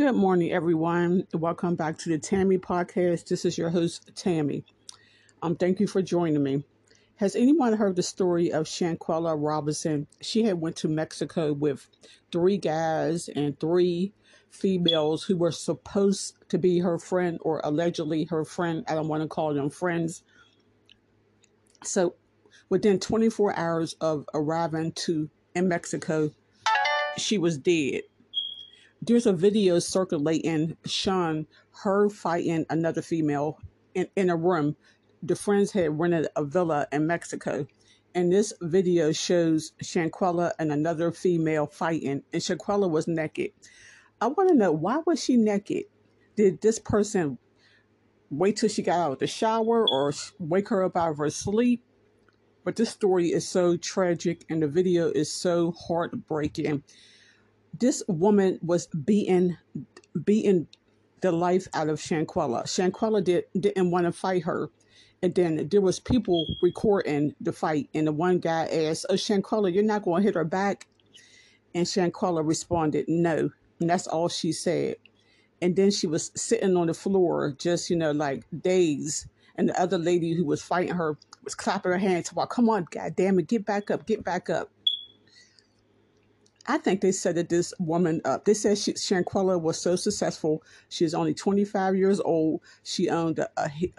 Good morning, everyone. Welcome back to the Tammy podcast. This is your host, Tammy. Um, thank you for joining me. Has anyone heard the story of Shanquella Robinson? She had went to Mexico with three guys and three females who were supposed to be her friend or allegedly her friend. I don't want to call them friends. So within 24 hours of arriving to in Mexico, she was dead there's a video circulating showing her fighting another female in, in a room. The friends had rented a villa in Mexico. And this video shows Shanquella and another female fighting, and Shanquella was naked. I want to know why was she naked? Did this person wait till she got out of the shower or wake her up out of her sleep? But this story is so tragic and the video is so heartbreaking this woman was beating beating the life out of Shanquella. Shanquella did didn't want to fight her. And then there was people recording the fight, and the one guy asked, "Oh, Shanquella, you're not going to hit her back?" And Shanquella responded, "No," and that's all she said. And then she was sitting on the floor, just you know, like dazed. And the other lady who was fighting her was clapping her hands, "Well, come on, God damn it, get back up, get back up." I think they set that this woman up. They said she, Shanquella was so successful. She She's only 25 years old. She owned a,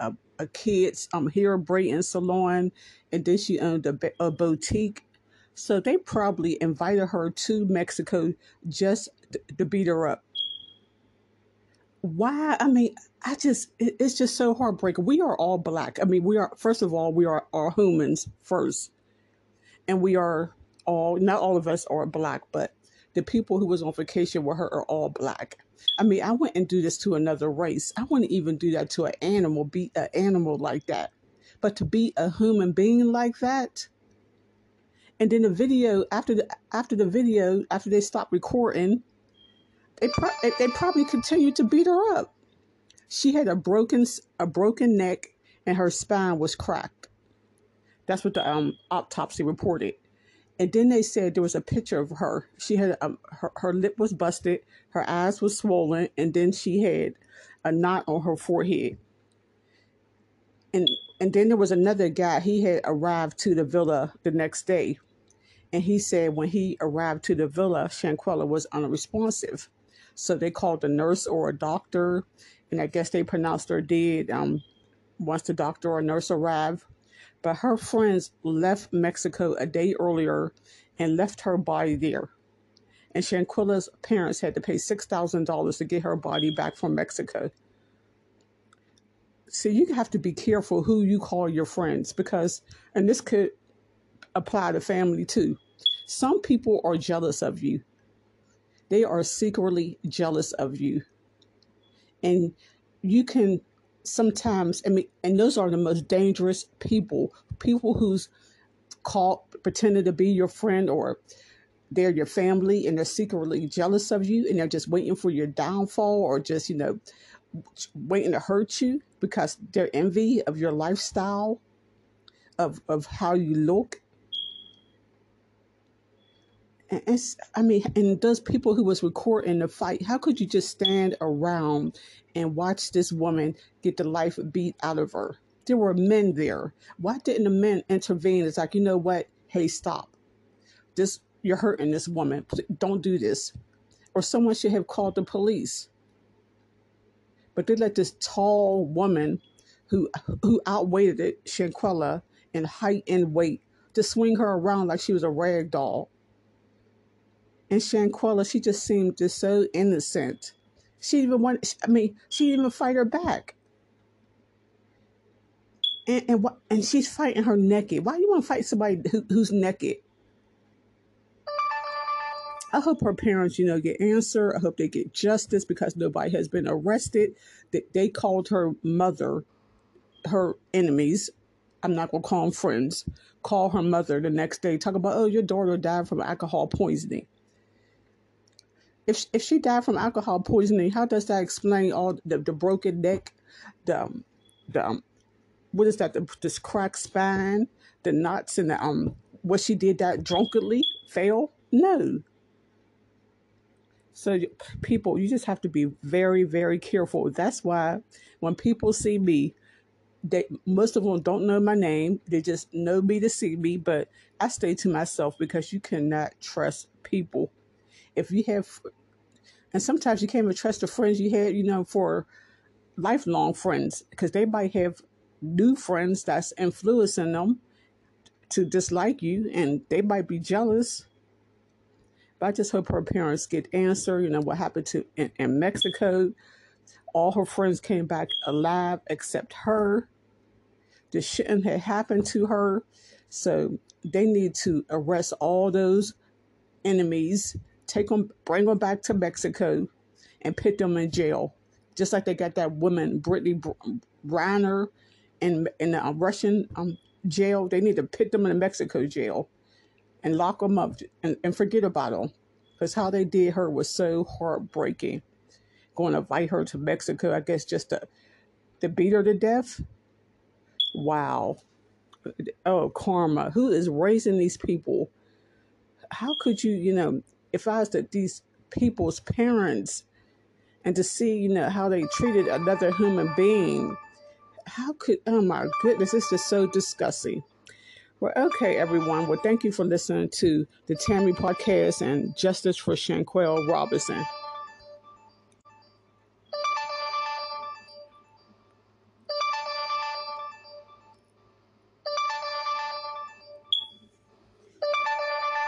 a, a kid's um, hair braiding salon, and then she owned a, a boutique. So they probably invited her to Mexico just to, to beat her up. Why? I mean, I just, it, it's just so heartbreaking. We are all black. I mean, we are, first of all, we are, are humans first. And we are all not all of us are black, but the people who was on vacation with her are all black. I mean, I wouldn't do this to another race. I wouldn't even do that to an animal, beat an animal like that. But to beat a human being like that, and then the video after the after the video after they stopped recording, they pro- they probably continued to beat her up. She had a broken a broken neck and her spine was cracked. That's what the um, autopsy reported. And then they said there was a picture of her. She had um, her, her lip was busted, her eyes was swollen, and then she had a knot on her forehead. And and then there was another guy. He had arrived to the villa the next day, and he said when he arrived to the villa, Shanquella was unresponsive. So they called a nurse or a doctor, and I guess they pronounced her dead. Um, once the doctor or nurse arrived, but her friends left Mexico a day earlier and left her body there. And Shanquella's parents had to pay $6,000 to get her body back from Mexico. So you have to be careful who you call your friends because, and this could apply to family too. Some people are jealous of you. They are secretly jealous of you. And you can sometimes, I mean, and those are the most dangerous people, people who's called pretending to be your friend or they're your family and they're secretly jealous of you and they're just waiting for your downfall or just, you know, waiting to hurt you because they're envy of your lifestyle, of, of how you look. And it's, I mean, and those people who was recording the fight, how could you just stand around and watch this woman get the life beat out of her. There were men there. Why didn't the men intervene? It's like, you know what? Hey, stop. This you're hurting this woman. Don't do this. Or someone should have called the police. But they let this tall woman who who outweighed it, Shanquella, in height and weight, to swing her around like she was a rag doll. And Shanquella, she just seemed just so innocent she even want. I mean, she didn't even fight her back. And and what? And she's fighting her naked. Why do you want to fight somebody who, who's naked? I hope her parents, you know, get answer. I hope they get justice because nobody has been arrested. That they called her mother, her enemies. I'm not gonna call them friends. Call her mother the next day. Talk about, oh, your daughter died from alcohol poisoning if if she died from alcohol poisoning, how does that explain all the, the broken neck, the um, the um, what is that? The, this cracked spine, the knots, and the um, what she did that drunkenly fail? No. So, people, you just have to be very, very careful. That's why when people see me, they most of them don't know my name. They just know me to see me, but I stay to myself because you cannot trust people. If you have, and sometimes you can't even trust the friends you had, you know, for lifelong friends because they might have new friends that's influencing them to dislike you and they might be jealous. But I just hope her parents get answer. You know what happened to in, in Mexico. All her friends came back alive except her. This shouldn't have happened to her. So they need to arrest all those enemies, take them, bring them back to Mexico, and put them in jail. Just like they got that woman, Brittney Griner, in in the Russian um, jail. They need to put them in a Mexico jail and lock them up and, and forget about them. Because how they did her was so heartbreaking. Going to invite her to Mexico, I guess, just to, to beat her to death. Wow. Oh, karma. Who is raising these people? How could you, you know, if I was to these people's parents and to see, you know, how they treated another human being how could, oh my goodness, it's just so disgusting. Well, okay, everyone. Well, thank you for listening to the Tammy podcast and Justice for Shanquell Robinson.